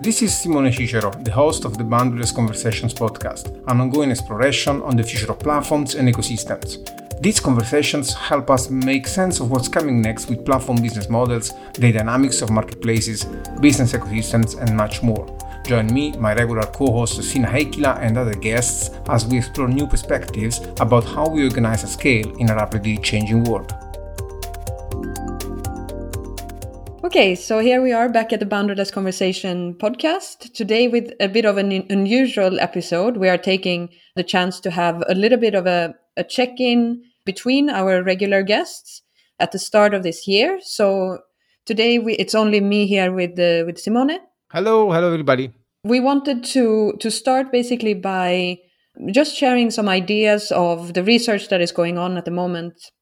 This is Simone Cicero, the host of the Boundaryless Conversations podcast, an ongoing exploration on the future of platforms and ecosystems. These conversations help us make sense of what's coming next with platform business models, the dynamics of marketplaces, business ecosystems, and much more. Join me, my regular co-host Sina Heikkilä, and other guests as we explore new perspectives about how we organize at scale in a rapidly changing world. Okay, so here we are back at the Boundaryless Conversation podcast. Today, with a bit of an unusual episode, we are taking the chance to have a little bit of a, a check in between our regular guests at the start of this year. So today, we, it's only me here with, uh, with Simone. Hello, hello, everybody. We wanted to to start basically by just sharing some ideas of the research that is going on at the moment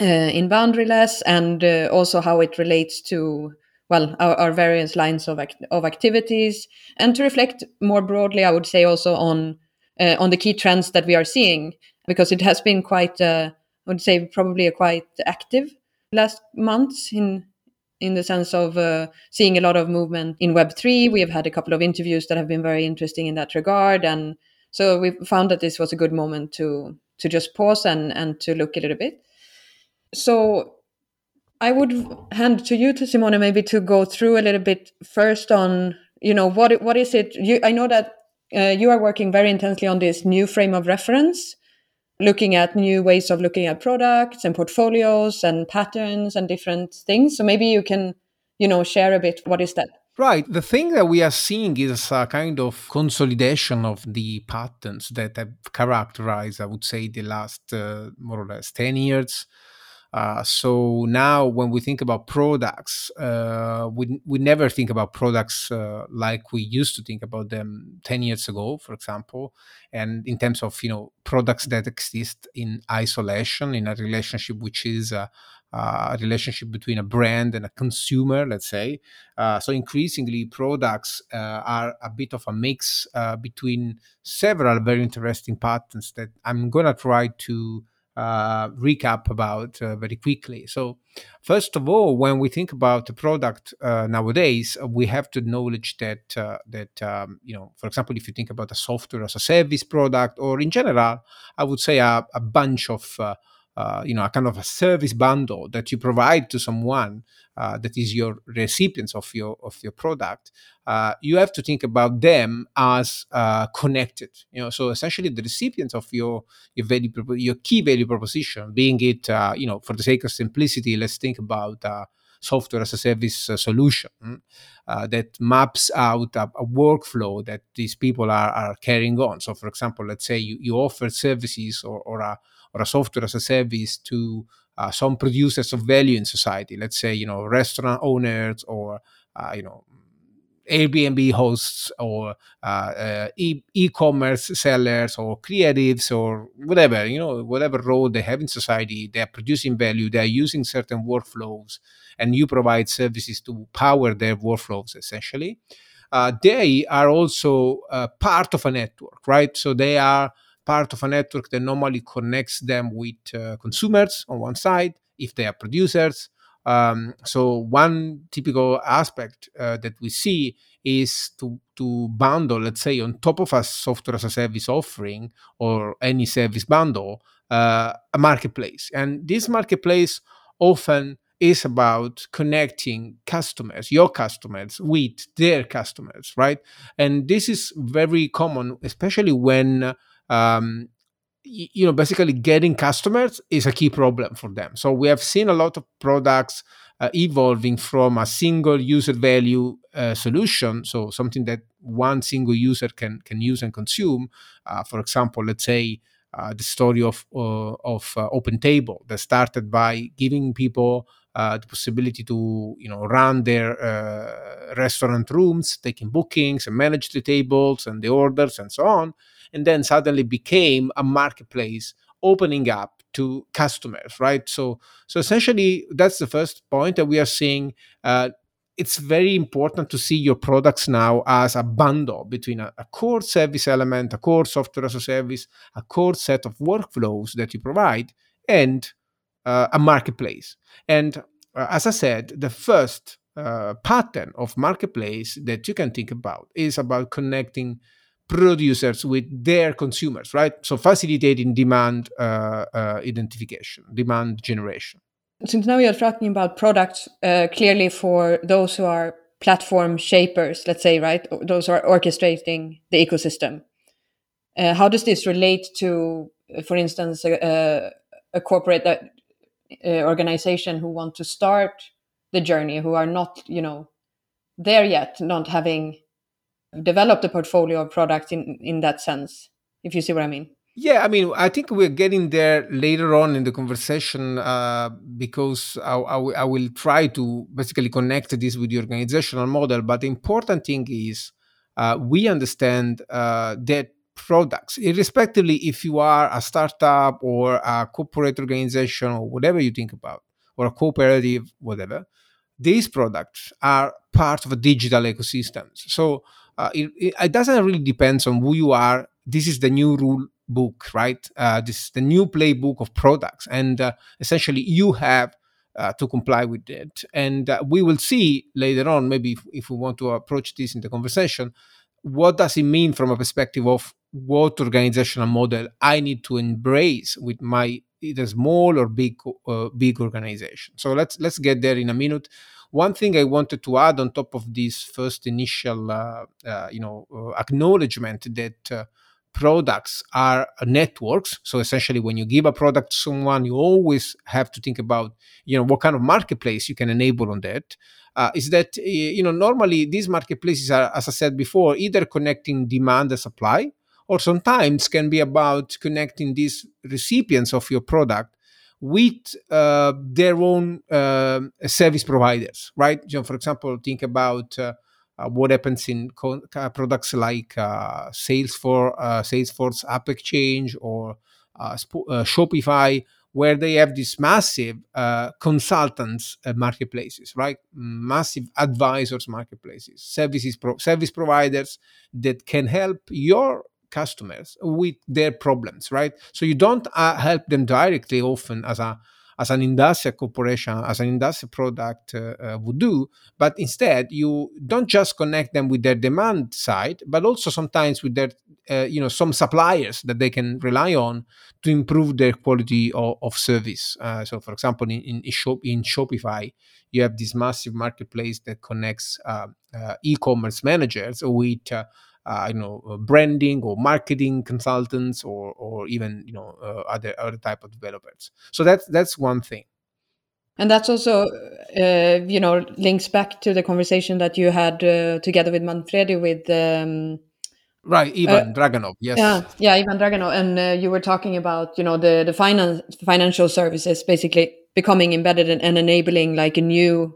in Boundaryless and uh, also how it relates to well our, our various lines of act- of activities and to reflect more broadly i would say also on uh, on the key trends that we are seeing because it has been quite uh, i would say probably a quite active last months in in the sense of uh, seeing a lot of movement in Web3. We have had a couple of interviews that have been very interesting in that regard. And so we found that this was a good moment to to just pause and, and to look a little bit. So I would hand to you, to Simone, maybe to go through a little bit first on, you know, what what is it? You, I know that uh, you are working very intensely on this new frame of reference looking at new ways of looking at products and portfolios and patterns and different things. So maybe you can, you know, share a bit. What is that? Right. The thing that we are seeing is a kind of consolidation of the patterns that have characterized, I would say, the last uh, more or less 10 years uh, so now, when we think about products, uh, we we never think about products uh, like we used to think about them ten years ago, for example. And in terms of you know products that exist in isolation in a relationship which is a, a relationship between a brand and a consumer, let's say. Uh, so increasingly, products uh, are a bit of a mix between several very interesting patterns that I'm gonna try to uh, recap about uh, very quickly. So, first of all, when we think about the product uh, nowadays, uh, we have to acknowledge that uh, that um, you know, for example, if you think about a software as a service product, or in general, I would say a, a bunch of uh, you know, a kind of a service bundle that you provide to someone uh, that is your recipients of your of your product, uh, you have to think about them as uh, connected. You know, so essentially the recipients of your your value your key value proposition, being it uh, you know, for the sake of simplicity, let's think about software as a service uh, solution mm, uh, that maps out a, a, workflow that these people are, are carrying on. So, for example, let's say you, you offer services or, or a or a software as a service to uh, some producers of value in society. Let's say you know restaurant owners or uh, you know Airbnb hosts or uh, uh, e- e-commerce sellers or creatives or whatever you know whatever role they have in society. They are producing value. They are using certain workflows, and you provide services to power their workflows essentially. Uh, they are also uh, part of a network, right? So they are part of a network that normally connects them with uh, consumers on one side, if they are producers. Um, so one typical aspect uh, that we see is to to bundle, let's say, on top of a software as a service offering or any service bundle, uh, a marketplace, and this marketplace often is about connecting customers, your customers, with their customers, right? And this is very common, especially when um, you know basically getting customers is a key problem for them. So we have seen a lot of products uh, evolving from a single user value uh, solution so something that one single user can can use and consume. Uh, for example let's say uh, the story of uh, of uh, OpenTable that started by giving people uh, the possibility to you know run their uh, restaurant rooms, taking bookings and manage the tables and the orders and so on, and then suddenly became a marketplace opening up to customers, right? So so essentially that's the first point that we are seeing. Uh, it's very important to see your products now as a bundle between a, a, core service element, a core software as a service, a core set of workflows that you provide, and uh, a marketplace. And uh, as I said, the first uh, pattern of marketplace that you can think about is about connecting producers with their consumers, right? So facilitating demand uh, uh, identification, demand generation. Since now you're talking about products, uh, clearly for those who are platform shapers, let's say, right? Those who are orchestrating the ecosystem. Uh, how does this relate to, for instance, a, a corporate uh, organization who want to start the journey, who are not, you know, there yet, not having developed a portfolio of products in in that sense? If you see what I mean. Yeah, I mean, I think we're getting there later on in the conversation uh, because I, I, I, will try to basically connect this with the organizational model. But the important thing is uh, we understand uh, that products, irrespectively if you are a startup or a corporate organization or whatever you think about, or a cooperative, whatever, these products are part of a digital ecosystem. So uh, it, it, doesn't really depend on who you are. This is the new rule book, right? Uh, this is the new playbook of products, and uh, essentially you have uh, to comply with it. And uh, we will see later on, maybe if, if, we want to approach this in the conversation, what does it mean from a perspective of what organizational model I need to embrace with my either small or big uh, big organization. So let's let's get there in a minute. One thing I wanted to add on top of this first initial, uh, uh, you know, uh, acknowledgement that products are networks. So essentially, when you give a product to someone, you always have to think about, you know, what kind of marketplace you can enable on that. Uh, is that you know normally these marketplaces are, as I said before, either connecting demand and supply, or sometimes can be about connecting these recipients of your product with uh, their own uh, service providers, right? Know, for example, think about uh, uh what happens in co- uh, products like uh, Salesforce, Salesforce AppExchange, or Sp- Shopify, where they have these massive consultants marketplaces, right? Massive advisors marketplaces, services pro- service providers that can help your customers with their problems, right? So you don't uh, help them directly often as a as an industrial corporation, as an industrial product uh, uh, would do, but instead you don't just connect them with their demand side, but also sometimes with their, uh, you know, some suppliers that they can rely on to improve their quality of, of service. Uh, so, for example, in in, Shop, in Shopify, you have this massive marketplace that connects uh, uh, e-commerce managers with uh, you know uh, branding or marketing consultants or or even you know uh, other other type of developers. So that's that's one thing. And that's also uh, you know links back to the conversation that you had uh, together with manfredi with um, right ivan draganov yes. yeah yeah ivan draganov and you were talking about you know the the finance financial services basically becoming embedded and, and enabling like a new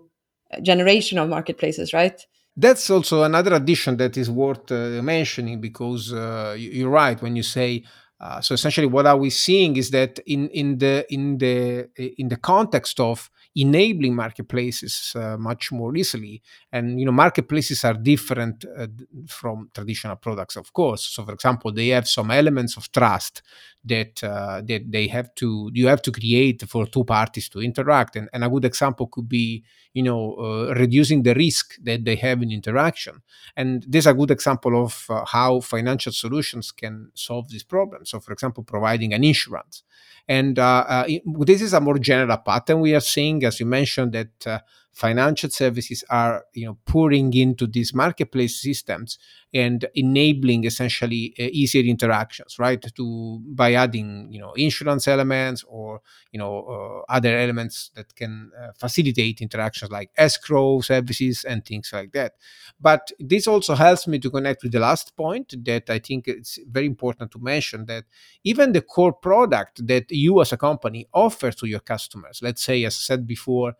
generation of marketplaces right that's also another addition that is worth uh, mentioning because uh, you're right when you say uh, so essentially what are we seeing is that in in the in the in the context of enabling marketplaces uh, much more easily. And you know marketplaces are different uh, from traditional products of course. So for example they have some elements of trust that uh, that they have to you have to create for two parties to interact. And, and a good example could be you know uh, reducing the risk that they have in interaction. And this is a good example of uh, how financial solutions can solve this problem. So for example providing an insurance. And uh, uh, this is a more general pattern we are seeing, as you mentioned, that uh, financial services are you know pouring into these marketplace systems and enabling essentially uh, easier interactions right? To by adding you know insurance elements or you know uh, other elements that can uh, facilitate interactions like escrow services and things like that. But this also helps me to connect with the last point that i think it's very important to mention that even the core product that you as a company offer to your customers let's say as i said before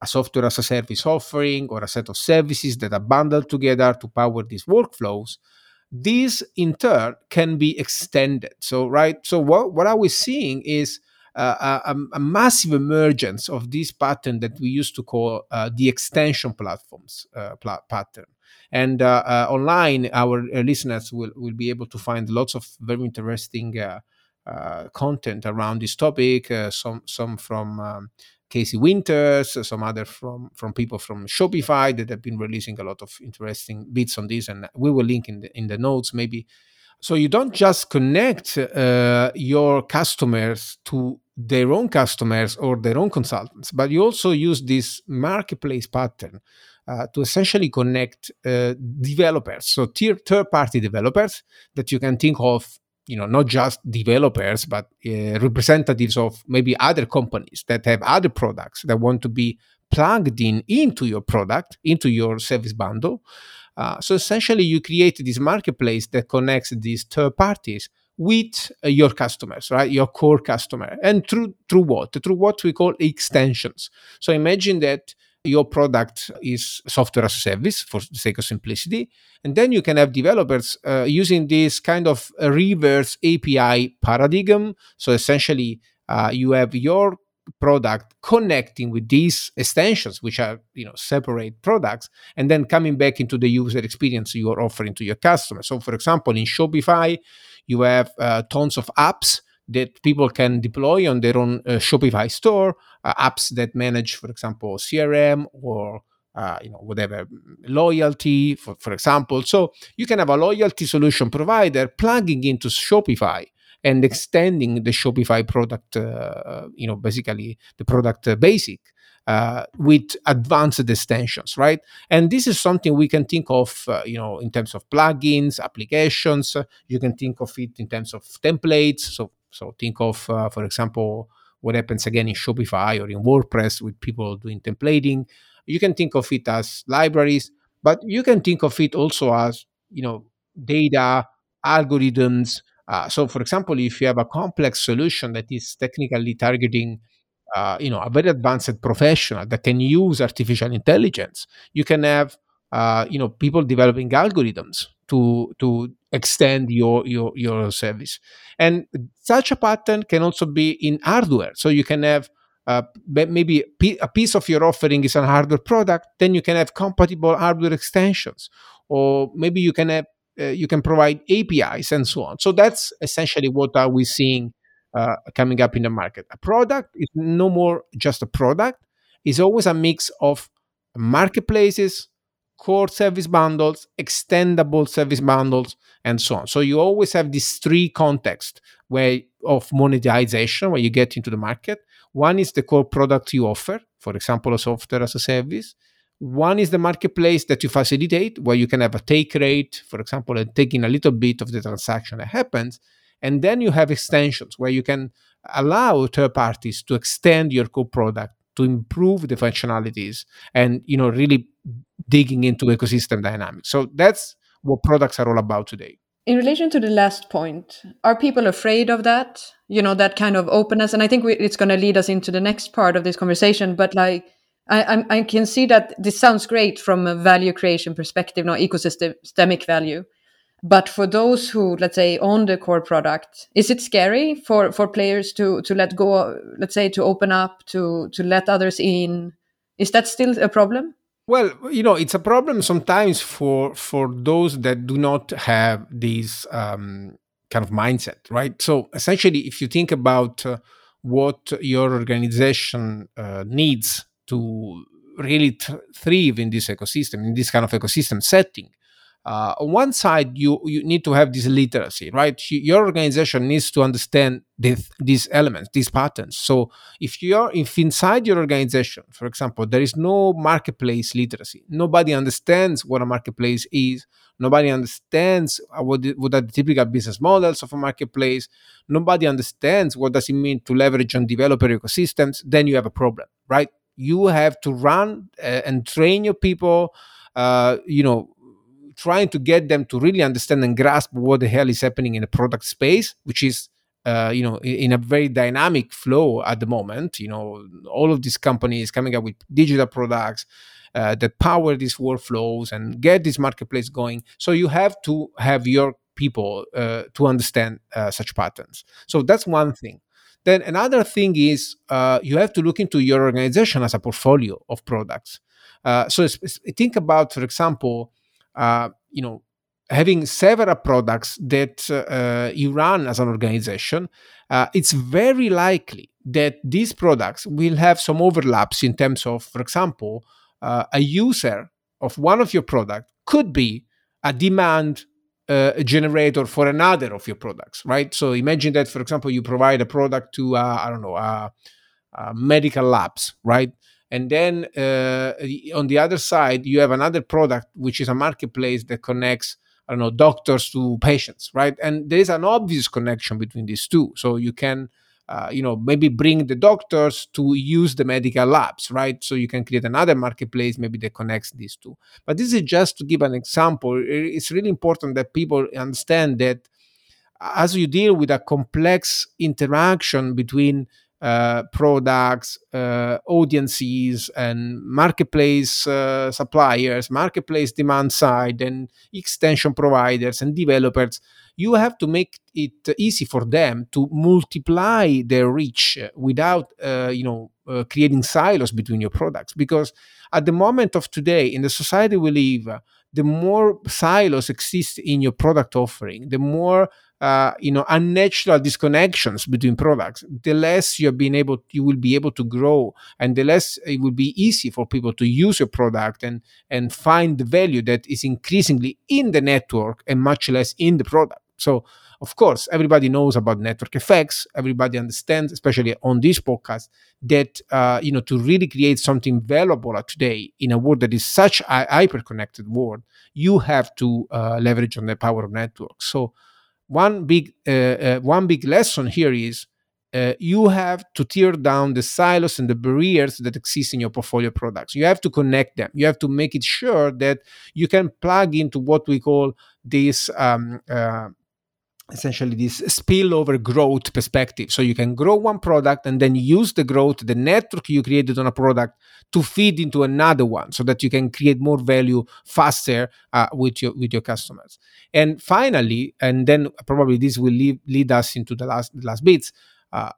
a software as a service offering or a set of services that are bundled together to power these workflows these in turn can be extended. So right so what, what are we seeing is uh, a, a, massive emergence of this pattern that we used to call uh, the extension platforms uh, pattern. And uh, uh, online our uh, listeners will, will be able to find lots of very interesting content around this topic some some from um, Casey Winters, some other from from people from Shopify that have been releasing a lot of interesting bits on this, and we will link in the in the notes maybe. So you don't just connect uh, your customers to their own customers or their own consultants, but you also use this marketplace pattern uh, to essentially connect uh, developers, so tier third party developers that you can think of, you know, not just developers, but uh, representatives of maybe other companies that have other products that want to be plugged in into your product, into your service bundle. Uh, so essentially, you create this marketplace that connects these third parties with uh, your customers, right? Your core customer, and through through what? Through what we call extensions. So imagine that your product is software as a service for the sake of simplicity. And then you can have developers uh, using this kind of reverse API paradigm. So essentially, uh, you have your product connecting with these extensions which are you know separate products and then coming back into the user experience you are offering to your customer so for example in shopify you have uh, tons of apps that people can deploy on their own uh, Shopify store, uh, apps that manage, for example, CRM or uh, you know whatever loyalty, for, for example. So you can have a loyalty solution provider plugging into Shopify and extending the Shopify product, uh, you know, basically the product uh, basic. Uh, with advanced extensions, right? And this is something we can think of, uh, you know, in terms of plugins, applications. you can think of it in terms of templates. So so think of, uh, for example, what happens again in Shopify or in WordPress with people doing templating. You can think of it as libraries, but you can think of it also as you know data algorithms. Uh, so, for example, if you have a complex solution that is technically targeting uh, you know a very advanced professional that can use artificial intelligence, you can have uh, you know people developing algorithms to to extend your your your service. And such a pattern can also be in hardware. So you can have uh, maybe a piece of your offering is a hardware product then you can have compatible hardware extensions. Or maybe you can have uh, you can provide apis and so on. So that's essentially what are we seeing uh, coming up in the market. A product is no more just a product. It's always a mix of marketplaces core service bundles, extendable service bundles, and so on. So you always have these three contexts where of monetization where you get into the market. One is the core product you offer, for example, a software as a service. One is the marketplace that you facilitate, where you can have a take rate, for example, and taking a little bit of the transaction that happens. And then you have extensions where you can allow third parties to extend your core product to improve the functionalities and you know really digging into ecosystem dynamics. So that's what products are all about today. In relation to the last point, are people afraid of that? You know, that kind of openness? And I think we, it's going to lead us into the next part of this conversation. But like, I, I, can see that this sounds great from a value creation perspective, not ecosystemic value. But for those who, let's say, own the core product, is it scary for, for players to to let go? Let's say to open up to to let others in. Is that still a problem? Well, you know, it's a problem sometimes for for those that do not have this um, kind of mindset, right? So essentially, if you think about uh, what your organization uh, needs to really th- thrive in this ecosystem, in this kind of ecosystem setting, uh, on one side you you need to have this literacy right? Your organization needs to understand this, these elements these patterns. So if you're if inside your organization for example there is no marketplace literacy nobody understands what a marketplace is nobody understands what, what are the typical business models of a marketplace nobody understands what does it mean to leverage on developer ecosystems then you have a problem right? You have to run uh, and train your people uh, you know trying to get them to really understand and grasp what the hell is happening in the product space, which is uh, you know in a very dynamic flow at the moment. You know, all of these companies coming up with digital products. Uh, that power these workflows and get this marketplace going. So you have to have your people uh, to understand uh, such patterns. So that's one thing. Then another thing is uh, you have to look into your organization as a portfolio of products. Uh, so think about, for example, you know, having several products that uh, you run as an organization, uh, it's very likely that these products will have some overlaps in terms of, for example, uh, a user of one of your product could be a demand uh, generator for another of your products, right? So imagine that, for example, you provide a product to, uh, I don't know, uh, uh medical labs, right? And then uh, on the other side, you have another product, which is a marketplace that connects, I don't know, doctors to patients, right? And there is an obvious connection between these two. So you can uh, you know maybe bring the doctors to use the medical labs right so you can create another marketplace maybe that connects these two but this is just to give an example it's really important that people understand that as you deal with a complex interaction between uh, products, uh, audiences, and marketplace uh, suppliers, marketplace demand side, and extension providers and developers, you have to make it easy for them to multiply their reach without, uh, you know, uh, creating silos between your products. Because at the moment of today, in the society we live, the more silos exist in your product offering, the more uh, you know unnatural disconnections between products the less you're being able you will be able to grow and the less it will be easy for people to use your product and and find the value that is increasingly in the network and much less in the product. So of course everybody knows about network effects everybody understands especially on this podcast that uh, you know to really create something valuable today in a world that is such a hyper connected world you have to uh, leverage on the power of networks so one big uh, uh, one big lesson here is uh, you have to tear down the silos and the barriers that exist in your portfolio products. You have to connect them. You have to make it sure that you can plug into what we call this um, uh, essentially this spillover growth perspective. So you can grow one product and then use the growth, the network you created on a product to feed into another one so that you can create more value faster uh, with your with your customers. And finally, and then probably this will lead, lead us into the last the last bits. Uh,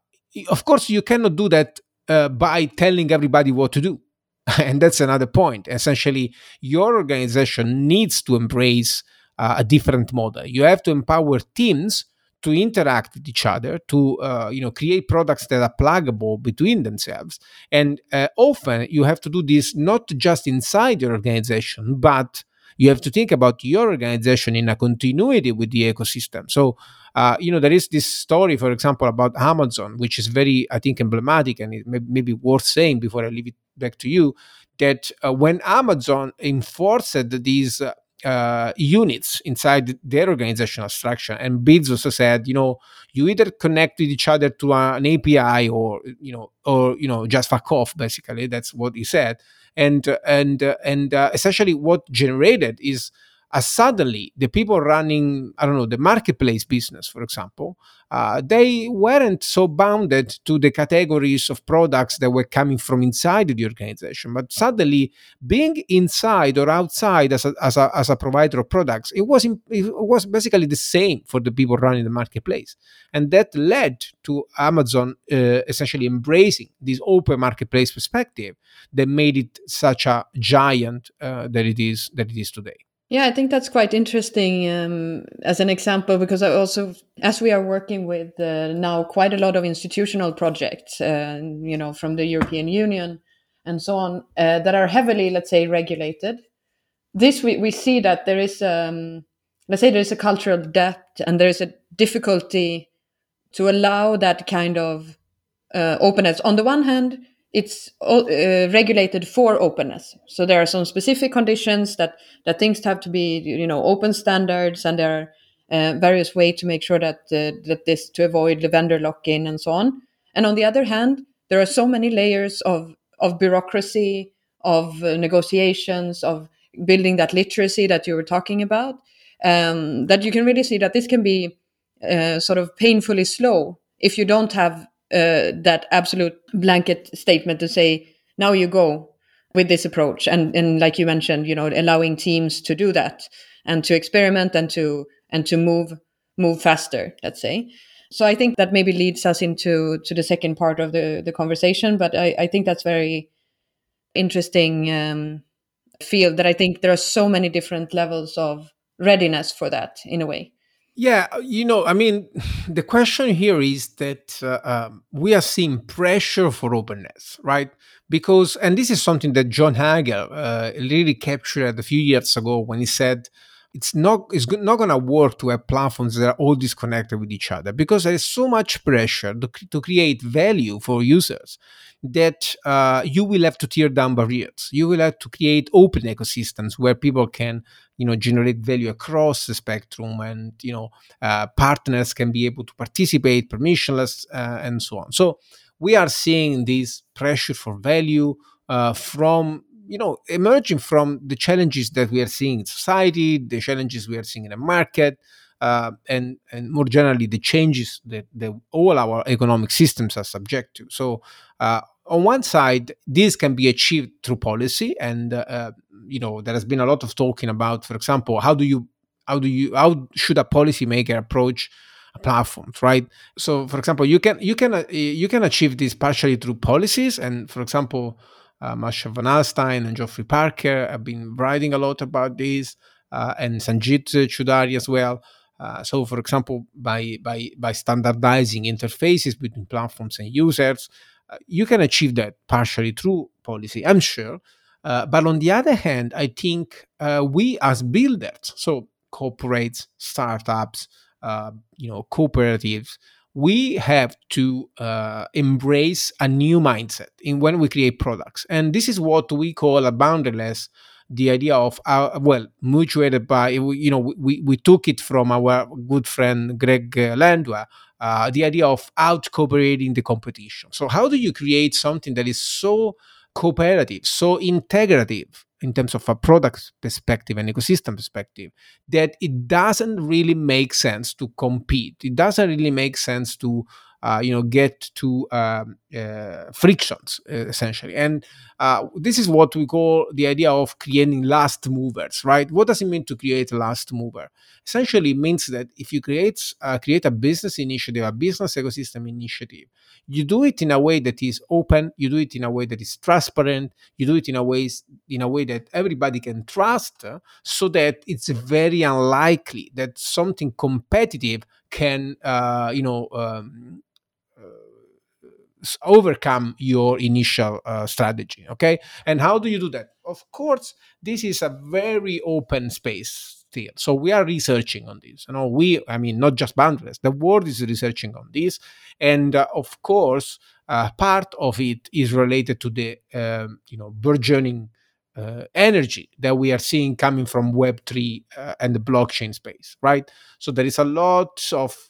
of course, you cannot do that uh, by telling everybody what to do. and that's another point. Essentially, your organization needs to embrace uh, a different model. You have to empower teams to interact with each other to uh, you know create products that are pluggable between themselves and uh, often you have to do this not just inside your organization but you have to think about your organization in a continuity with the ecosystem so uh, you know there is this story for example about amazon which is very i think emblematic and it may, may be worth saying before i leave it back to you that uh, when amazon enforced these uh, uh, units inside their organizational structure. And Bezos also said, you know, you either connect with each other to an API or you know, or you know, just fuck off. Basically, that's what he said. And and and uh, essentially, what generated is uh, suddenly the people running, I don't know, the marketplace business, for example, uh, they weren't so bounded to the categories of products that were coming from inside the organization. But suddenly, being inside or outside as a, as a, as a provider of products, it was, in, it was basically the same for the people running the marketplace. And that led to Amazon uh, essentially embracing this open marketplace perspective that made it such a giant uh, that it is that it is today. Yeah, I think that's quite interesting um, as an example because I also, as we are working with uh, now quite a lot of institutional projects, uh, you know, from the European Union and so on, uh, that are heavily, let's say, regulated. This we, we see that there is, um, let's say, there is a cultural debt and there is a difficulty to allow that kind of uh, openness. On the one hand, it's uh, regulated for openness. So there are some specific conditions that that things have to be, you know, open standards, and there are uh, various ways to make sure that uh, that this to avoid the vendor lock-in and so on. And on the other hand, there are so many layers of of bureaucracy, of uh, negotiations, of building that literacy that you were talking about, um, that you can really see that this can be uh, sort of painfully slow if you don't have uh, that absolute blanket statement to say now you go with this approach. And and like you mentioned you know allowing teams to do that and to experiment and to and to move move faster let's say. So i think that maybe leads us into to the second part of the the conversation but i i think that's very interesting um, field that i think there are so many different levels of readiness for that in a way Yeah, uh, you know, I mean, the question here is that uh, um, we are seeing pressure for openness, right? Because, and this is something that John Hagel uh, really captured a few years ago when he said it's not it's not going to work to have platforms that are all disconnected with each other because there is so much pressure to, to create value for users that uh, you will have to tear down barriers. You will have to create open ecosystems where people can you know generate value across the spectrum and you know uh, partners can be able to participate permissionless uh, and so on so we are seeing this pressure for value uh, from you know emerging from the challenges that we are seeing in society the challenges we are seeing in the market uh, and and more generally the changes that, that all our economic systems are subject to. So uh, on one side this can be achieved through policy and uh, you know there has been a lot of talking about for example how do you how do you how should a policymaker approach platforms right? So for example you can you can uh, you can achieve this partially through policies and for example uh, Marshall Van Alstyne and Geoffrey Parker have been writing a lot about this uh, and Sangeet Choudary as well. Uh, so for example by by by standardizing interfaces between platforms and users uh, you can achieve that partially through policy i'm sure. Uh, but on the other hand, I think we as builders, so corporates, startups, you know, cooperatives, we have to uh, embrace a new mindset in when we create products, and this is what we call a boundaryless. The idea of our well, mutuated by you know we, we took it from our good friend Greg Landua, uh, the idea of out cooperating the competition. So how do you create something that is so cooperative, so integrative in terms of a product perspective and ecosystem perspective that it doesn't really make sense to compete. It doesn't really make sense to you know get to um, uh, frictions uh, essentially. And uh, this is what we call the idea of creating last movers right? What does it mean to create a last mover? Essentially it means that if you create uh, create a business initiative a business ecosystem initiative you do it in a way that is open you do it in a way that is transparent you do it in a ways in a way that everybody can trust uh, so that it's very unlikely that something competitive can uh, you know um, overcome your initial uh, strategy okay? And how do you do that? Of course this is a very open space still. So we are researching on this you know? We i mean not just boundaries the world is researching on this. And uh, of course uh, part of it is related to the um, you know burgeoning uh, energy that we are seeing coming from web3 uh, and the blockchain space right? So there is a lot of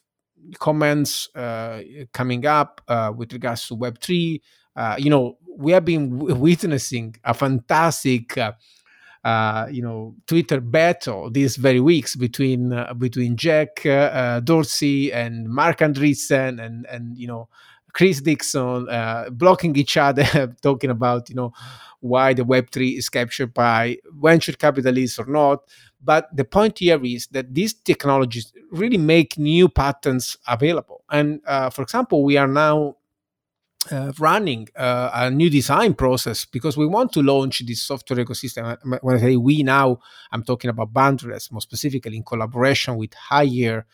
comments uh, coming up uh, with regards to Web3. Uh, you know, we have been witnessing a fantastic, uh, you know, Twitter battle these very weeks between uh, between Jack uh, Dorsey and Marc Andreessen and and you know Chris Dixon uh, blocking each other, talking about you know why the Web three is captured by venture capitalists or not. But the point here is that these technologies really make new patterns available. And uh, for example, we are now uh, running uh, a new design process because we want to launch this software ecosystem. Uh, When I say we now, I'm talking about Boundaryless, more specifically in collaboration with Higher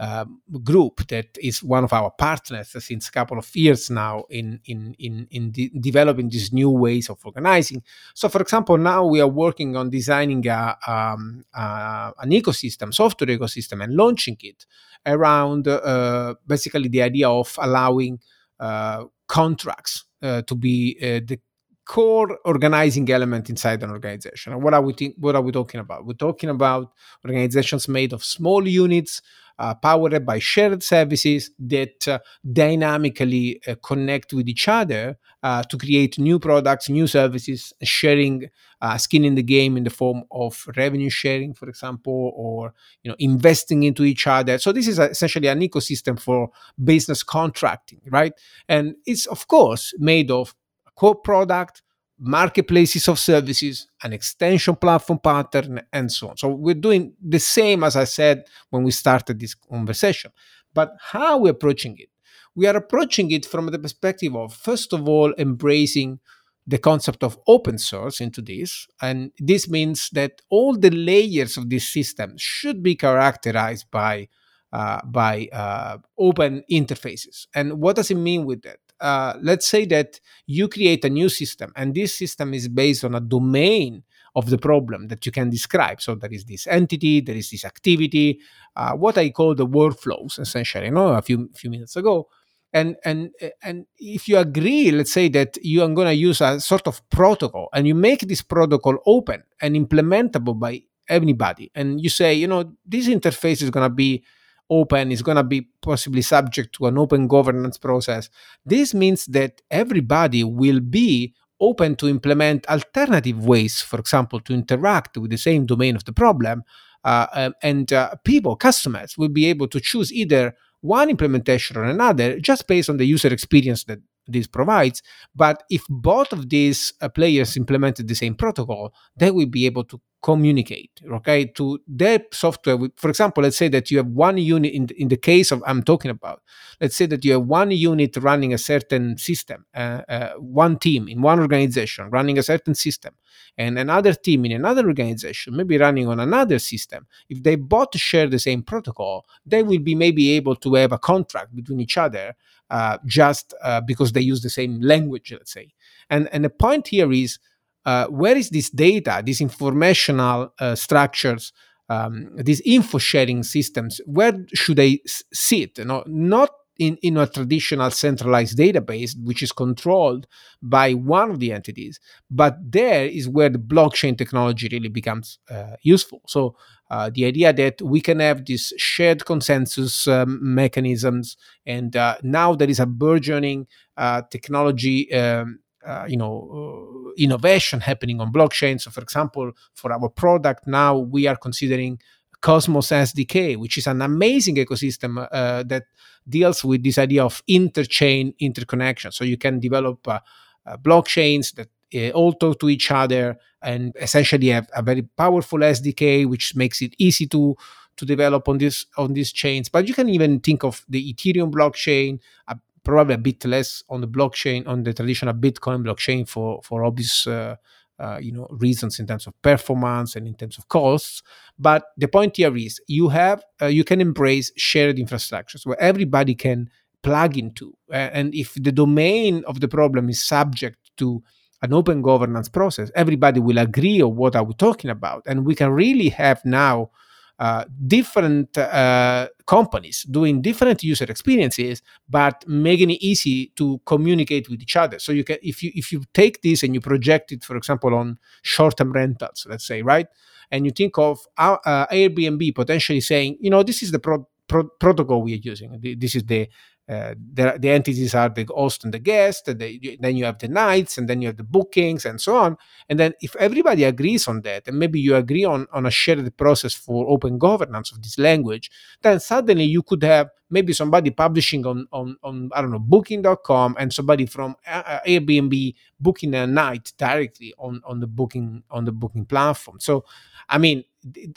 um, group that is one of our partners since a couple of years now in in in, in de- developing these new ways of organizing. So, for example, now we are working on designing a, um, uh, an ecosystem, software ecosystem, and launching it around uh, basically the idea of allowing uh, contracts uh, to be uh, the core organizing element inside an organization. And what are we what are we talking about? We're talking about organizations made of small units uh, powered by shared services that uh, dynamically uh, connect with each other uh, to create new products, new services, sharing uh, skin in the game in the form of revenue sharing, for example, or you know investing into each other. So this is essentially an ecosystem for business contracting, right? And it's of course made of core product, marketplaces of services, an extension platform pattern, and so on. So we're doing the same as I said when we started this conversation. But how we're approaching it? We are approaching it from the perspective of, first of all, embracing the concept of open source into this. And this means that all the layers of this system should be characterized by uh, by uh, open interfaces. And what does it mean with that? Uh, let's say that you create a new system, and this system is based on a domain of the problem that you can describe. So there is this entity, there is this activity, uh, what I call the workflows, essentially. You know, a few few minutes ago, and and and if you agree, let's say that you are going to use a sort of protocol, and you make this protocol open and implementable by anybody, and you say, you know, this interface is going to be open is going to be possibly subject to an open governance process. This means that everybody will be open to implement alternative ways, for example, to interact with the same domain of the problem. Uh, um, and uh, people, customers, will be able to choose either one implementation or another just based on the user experience that this provides. But if both of these uh, players implemented the same protocol, they will be able to communicate okay? To their software for example let's say that you have one unit in, in the case of i'm talking about let's say that you have one unit running a certain system uh, uh, one team in one organization running a certain system and another team in another organization maybe running on another system. If they both share the same protocol they will be maybe able to have a contract between each other uh, just uh, because they use the same language let's say. And and the point here is uh, where is this data, these informational uh, structures, um, these info sharing systems, where should they s- sit? You know, not in, in a traditional centralized database, which is controlled by one of the entities, but there is where the blockchain technology really becomes uh, useful. So uh, the idea that we can have these shared consensus um, mechanisms, and uh, now there is a burgeoning uh, technology um, uh, you know uh, innovation happening on blockchain. So, for example, for our product now, we are considering Cosmos SDK, which is an amazing ecosystem uh, that deals with this idea of interchain interconnection. So you can develop uh, uh, blockchains that uh, all talk to each other and essentially have a very powerful SDK, which makes it easy to to develop on this on these chains. But you can even think of the Ethereum blockchain, a probably a bit less on the blockchain, on the traditional Bitcoin blockchain for for obvious uh, uh, you know reasons in terms of performance and in terms of costs. But the point here is you have uh, you can embrace shared infrastructures where everybody can plug into, and if the domain of the problem is subject to an open governance process, everybody will agree on what are we talking about, and we can really have now uh, different uh, companies doing different user experiences, but making it easy to communicate with each other. So you can, if you if you take this and you project it, for example, on short-term rentals, let's say, right, and you think of uh, Airbnb potentially saying, you know, this is the pro- pro- protocol we are using. This is the uh, the, the, entities are the host and the guest, and the, then you have the nights, and then you have the bookings, and so on. And then if everybody agrees on that, and maybe you agree on, on a shared process for open governance of this language, then suddenly you could have maybe somebody publishing on, on, on I don't know, booking.com and somebody from Airbnb booking a night directly on, on the booking on the booking platform. So I mean,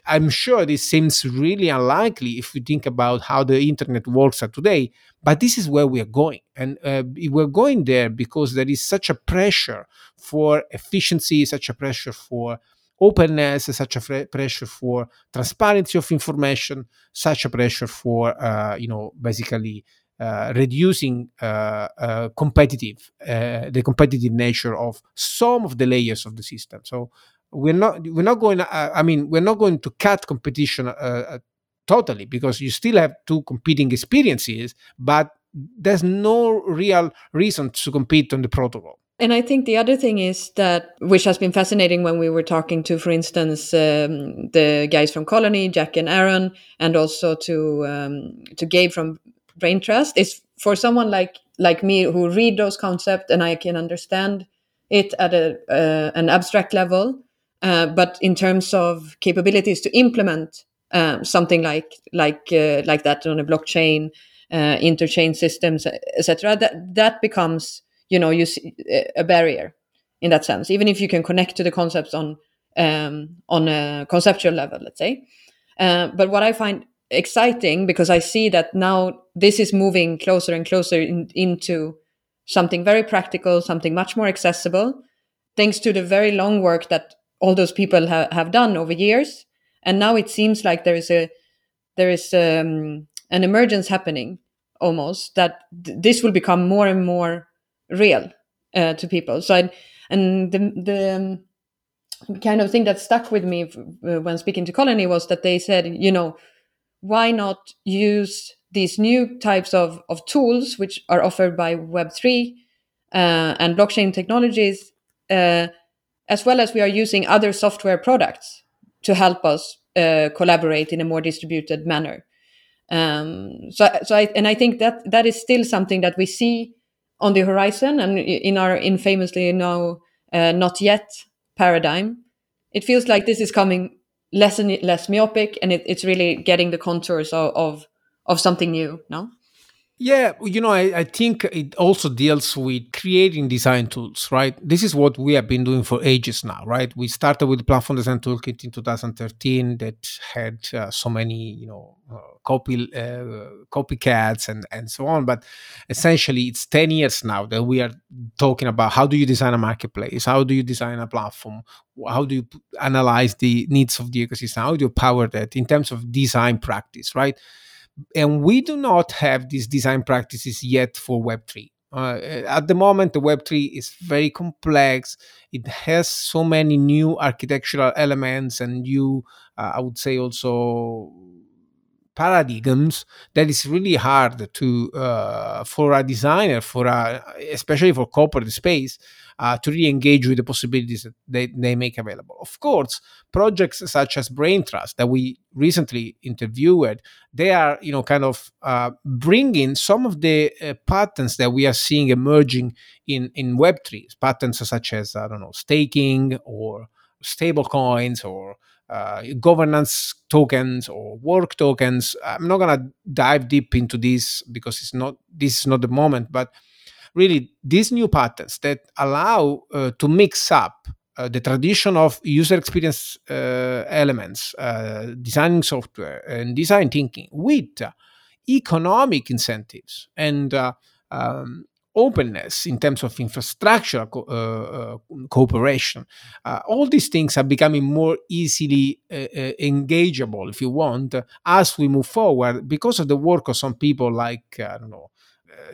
I'm sure this seems really unlikely if we think about how the internet works today, but this is where we are going. And uh, we're going there because there is such a pressure for efficiency, such a pressure for openness, such a fre- pressure for transparency of information, such a pressure for, uh, you know, basically uh, reducing uh, uh, competitive uh, the competitive nature of some of the layers of the system. So we're not we're not going uh, i mean we're not going to cut competition uh, uh, totally because you still have two competing experiences but there's no real reason to compete on the protocol. And I think the other thing is that, which has been fascinating when we were talking to, for instance, um, the guys from Colony, Jack and Aaron, and also to um, to Gabe from Braintrust, is for someone like like me who read those concepts and I can understand it at a uh, an abstract level, uh, but in terms of capabilities to implement um, something like like uh, like that on a blockchain, uh, interchain systems, etc., that that becomes you know you see a barrier in that sense. Even if you can connect to the concepts on um, on a conceptual level, let's say. Uh, but what I find exciting because I see that now this is moving closer and closer in, into something very practical, something much more accessible, thanks to the very long work that all those people ha- have done over years and now it seems like there is a there is um, an emergence happening almost that th- this will become more and more real uh, to people. So, I, and the the um, kind of thing that stuck with me uh, when speaking to Colony was that they said, you know, why not use these new types of, of tools which are offered by Web3 uh, and blockchain technologies, uh, as well as we are using other software products to help us uh, collaborate in a more distributed manner. Um, so, so I, and I think that that is still something that we see on the horizon, and in our infamously now uh, not yet paradigm, it feels like this is coming less and less myopic, and it, it's really getting the contours of, of of something new. No. Yeah, you know, I, I, think it also deals with creating design tools, right? This is what we have been doing for ages now, right? We started with the Platform Design Toolkit in 2013 that had uh, so many, you know, uh, copy uh, copycats and and so on. But essentially, it's 10 years now that we are talking about how do you design a marketplace, how do you design a platform, how do you analyze the needs of the ecosystem, how do you power that in terms of design practice, right? And we do not have these design practices yet for Web3. Uh, at the moment, the Web3 is very complex. It has so many new architectural elements and new, uh, I would say, also paradigms that is really hard to uh, for a designer, for a, especially for corporate space, uh, to really engage with the possibilities that they, they make available. Of course, projects such as Braintrust that we recently interviewed, they are, you know, kind of uh, bringing some of the uh, patterns that we are seeing emerging in, in Web3, patterns such as, I don't know, staking or stable coins or uh, governance tokens or work tokens. I'm not gonna dive deep into this because it's not this is not the moment, but really these new patterns that allow uh, to mix up uh, the tradition of user experience uh, elements, uh, designing software, and design thinking with economic incentives and uh, um, openness in terms of infrastructure co- uh, uh, cooperation. Uh, all these things are becoming more easily engageable, if you want, as we move forward because of the work of some people like, I don't know,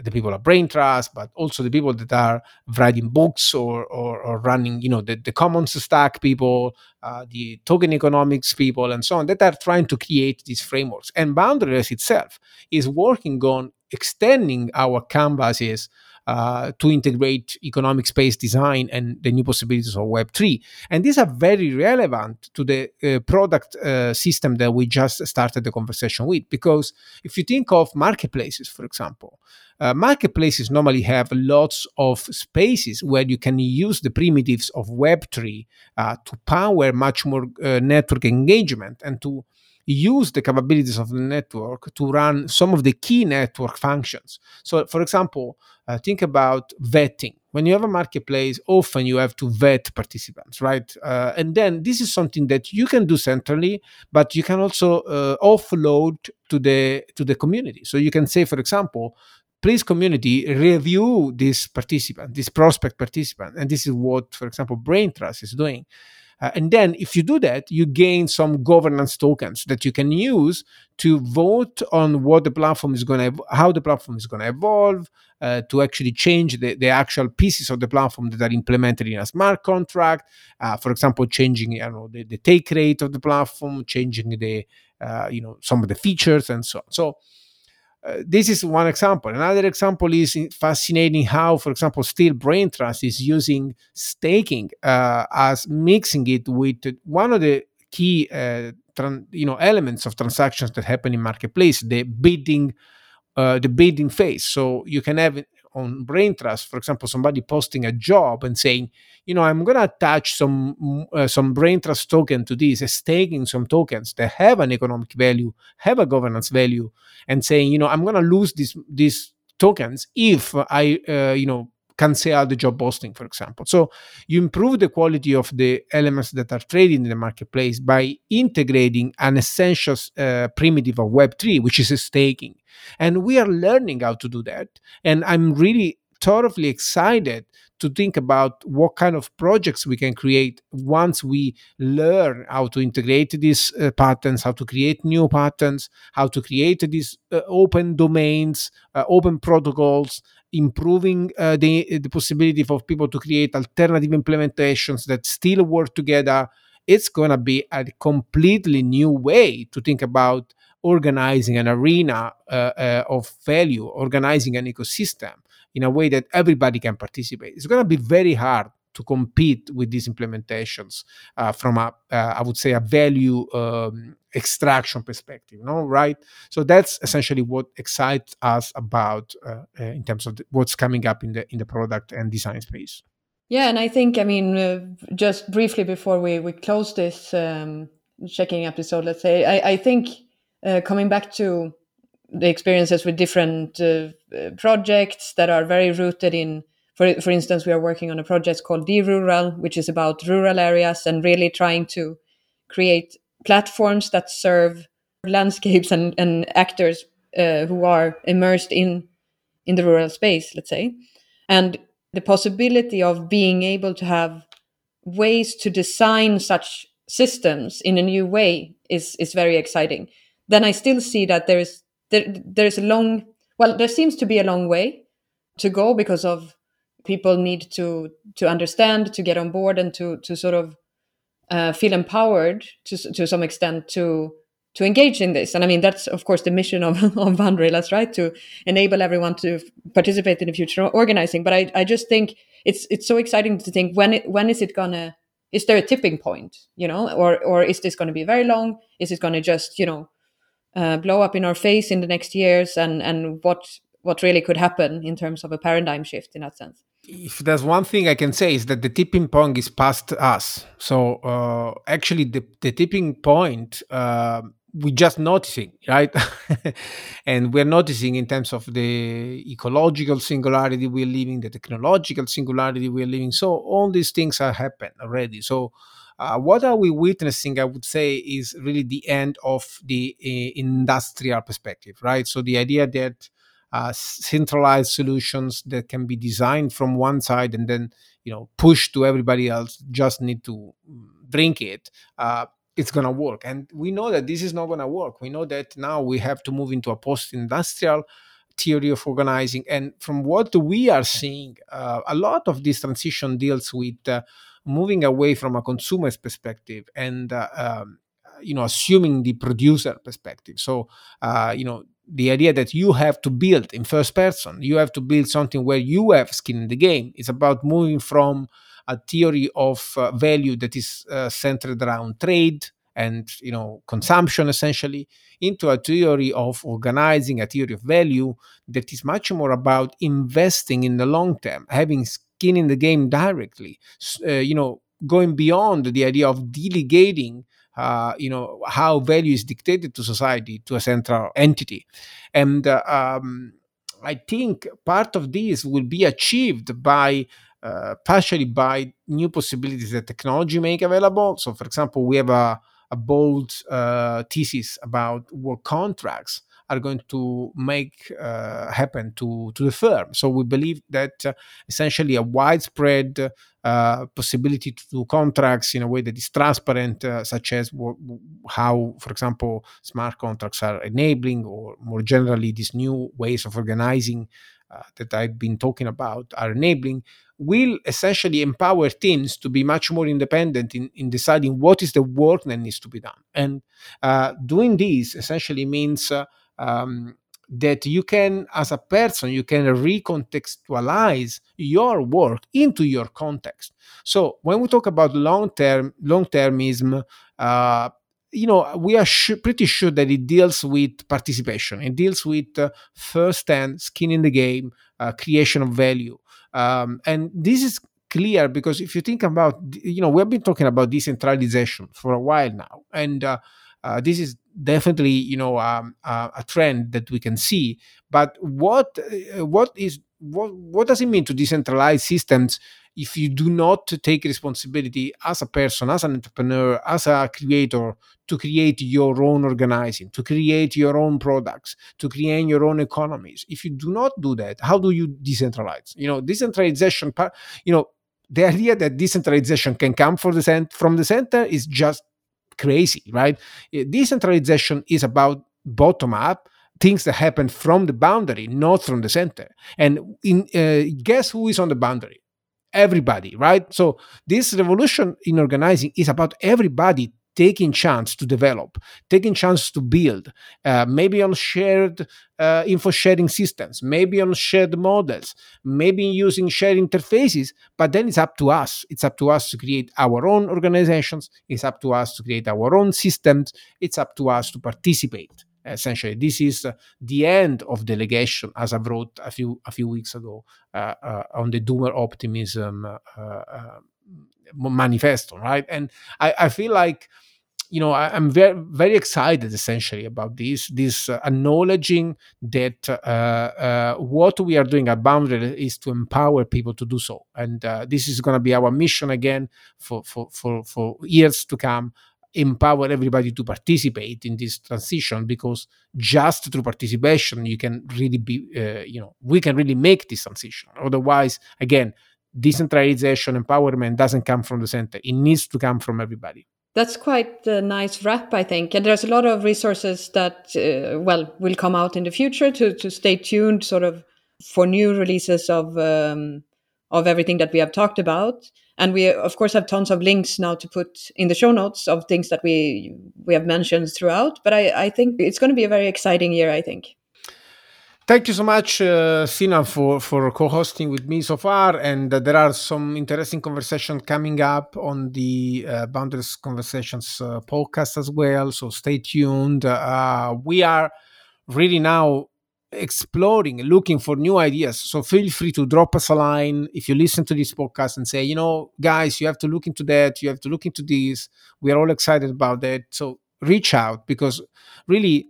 the people at Braintrust, but also the people that are writing books or, or, or running, you know, the, the commons stack people, uh, the token economics people, and so on, that are trying to create these frameworks. And Boundaryless itself is working on extending our canvases uh, to integrate economic space design and the new possibilities of Web3. And these are very relevant to the uh, product uh, system that we just started the conversation with. Because if you think of marketplaces, for example, uh, marketplaces normally have lots of spaces where you can use the primitives of Web3 uh, to power much more uh, network engagement and to use the capabilities of the network to run some of the key network functions. So, for example, uh, think about vetting. When you have a marketplace, often you have to vet participants, right? Uh, and then this is something that you can do centrally, but you can also uh, offload to the to the community. So you can say, for example, please community review this participant, this prospect participant, and this is what, for example, Braintrust is doing. Uh, and then if you do that, you gain some governance tokens that you can use to vote on what the platform is going to, how the platform is going to evolve, uh, to actually change the, the actual pieces of the platform that are implemented in a smart contract. Uh, for example, changing you know, the, the take rate of the platform, changing the, uh, you know, some of the features and so on. So uh, this is one example. Another example is fascinating how, for example, still Braintrust is using staking uh, as mixing it with one of the key uh, tran- you know elements of transactions that happen in marketplace, the bidding, uh, the bidding phase. So you can have on Braintrust, for example, somebody posting a job and saying, you know, I'm going to attach some uh, some Braintrust token to this, staking some tokens that have an economic value, have a governance value, and saying, you know, I'm going to lose these these tokens if I, uh, you know, can sell the job posting, for example. So you improve the quality of the elements that are traded in the marketplace by integrating an essential uh, primitive of Web3, which is staking. And we are learning how to do that. And I'm really thoroughly excited to think about what kind of projects we can create once we learn how to integrate these uh, patterns, how to create new patterns, how to create these uh, open domains, uh, open protocols, improving uh, the, the possibility for people to create alternative implementations that still work together. It's going to be a completely new way to think about organizing an arena uh, uh, of value, organizing an ecosystem in a way that everybody can participate. It's going to be very hard to compete with these implementations uh, from a, uh, I would say, a value um, extraction perspective. No, right? So that's essentially what excites us about uh, uh in terms of the, what's coming up in the in the product and design space. Yeah, and I think I mean uh, just briefly before we we close this um, checking episode, let's say I, I think uh, coming back to the experiences with different uh, projects that are very rooted in for, for instance we are working on a project called d-rural which is about rural areas and really trying to create platforms that serve landscapes and, and actors uh, who are immersed in in the rural space let's say. And the possibility of being able to have ways to design such systems in a new way is is very exciting. Then i still see that there's there, there's a long well there seems to be a long way to go because of people need to to understand to get on board and to to sort of uh, feel empowered to to some extent to to engage in this. And i mean that's of course the mission of of Boundaryless, right to enable everyone to participate in the future organizing. But i i just think it's it's so exciting to think when it when is it gonna is there a tipping point you know? Or or is this going to be very long? Is it going to just you know uh, blow up in our face in the next years and and what what really could happen in terms of a paradigm shift in that sense if there's one thing I can say is that the tipping point is past us. So uh, actually, the, the tipping point uh, we're just noticing, right? and we're noticing in terms of the ecological singularity we're living, the technological singularity we're living. So all these things have happened already. So uh, what are we witnessing? I would say is really the end of the uh, industrial perspective, right? So the idea that uh, centralized solutions that can be designed from one side and then you know pushed to everybody else just need to drink it. Uh, it's going to work, and we know that this is not going to work. We know that now we have to move into a post-industrial theory of organizing. And from what we are seeing, uh, a lot of this transition deals with uh, moving away from a consumer's perspective and uh, um, you know assuming the producer perspective. So uh, you know the idea that you have to build in first person you have to build something where you have skin in the game it's about moving from a theory of uh, value that is uh, centered around trade and you know consumption essentially into a theory of organizing a theory of value that is much more about investing in the long term having skin in the game directly. Uh, you know going beyond the idea of delegating uh, you know how value is dictated to society to a central entity. And uh, um, i think part of this will be achieved by uh, partially by new possibilities that technology make available. So for example we have a a bold uh, thesis about work contracts are going to make uh, happen to, to the firm. So we believe that uh, essentially a widespread uh, possibility to do contracts in a way that is transparent, uh, such as w- how, for example, smart contracts are enabling, or more generally, these new ways of organizing uh, that I've been talking about are enabling will essentially empower teams to be much more independent in, in deciding what is the work that needs to be done. And uh, doing this essentially means uh, um, that you can, as a person, you can recontextualize your work into your context. So when we talk about long term, long termism, uh, you know, we are sh- pretty sure that it deals with participation. It deals with uh, first-hand skin in the game, uh, creation of value, um, and this is clear because if you think about, you know, we've been talking about decentralization for a while now, and uh, this is definitely you know um, uh, a trend that we can see but what uh, what is what what does it mean to decentralize systems if you do not take responsibility as a person, as an entrepreneur, as a creator to create your own organizing, to create your own products, to create your own economies. If you do not do that, how do you decentralize? You know, decentralization, you know, the idea that decentralization can come from the, cent- from the center is just crazy, right? Eh, decentralization is about bottom up things that happen from the boundary, not from the center. And in, uh, guess who is on the boundary? Everybody, right? So this revolution in organizing is about everybody taking chance to develop, taking chance to build, uh, maybe on shared uh, info sharing systems, maybe on shared models, maybe using shared interfaces. But then it's up to us. It's up to us to create our own organizations. It's up to us to create our own systems. It's up to us to participate. Essentially, this is uh, the end of delegation, as I wrote a few a few weeks ago uh, uh, on the Doomer Optimism manifesto, right? And I, I feel like you know I, am very very excited essentially about this this uh, acknowledging that uh, uh, what we are doing at boundary is to empower people to do so and uh, this is going to be our mission again for, for for for years to come empower everybody to participate in this transition because just through participation you can really be uh, you know we can really make this transition otherwise again decentralization empowerment doesn't come from the center it needs to come from everybody that's quite a nice wrap, I think. And there's a lot of resources that, uh, well, will come out in the future to, to stay tuned sort of for new releases of, um, of everything that we have talked about. And we, of course, have tons of links now to put in the show notes of things that we, we have mentioned throughout. But I, I think it's going to be a very exciting year, I think. Thank you so much, uh, Sina, for, for co-hosting with me so far. And uh, there are some interesting conversations coming up on the uh, Boundaryless Conversations uh, podcast as well. So stay tuned. Uh, we are really now exploring, looking for new ideas. So feel free to drop us a line if you listen to this podcast and say, you know, guys, you have to look into that. You have to look into this. We are all excited about that. So reach out because really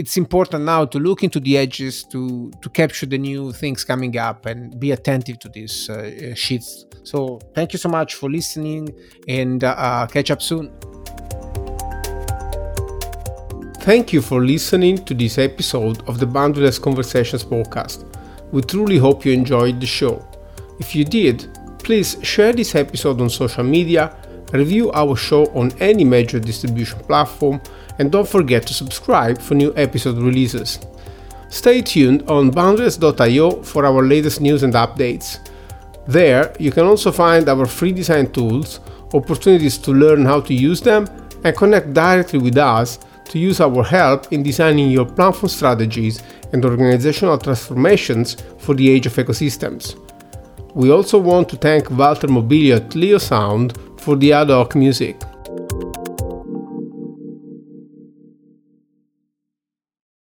it's important now to look into the edges to to capture the new things coming up and be attentive to these uh, uh sheets so thank you so much for listening and uh, uh, catch up soon. Thank you for listening to this episode of the boundaryless conversations podcast. We truly hope you enjoyed the show. If you did please share this episode on social media review our show on any major distribution platform and don't forget to subscribe for new episode releases. Stay tuned on boundaryless.io for our latest news and updates. There, you can also find our free design tools, opportunities to learn how to use them, and connect directly with us to use our help in designing your platform strategies and organizational transformations for the age of ecosystems. We also want to thank Walter Mobilio at Leo Sound for the ad hoc music.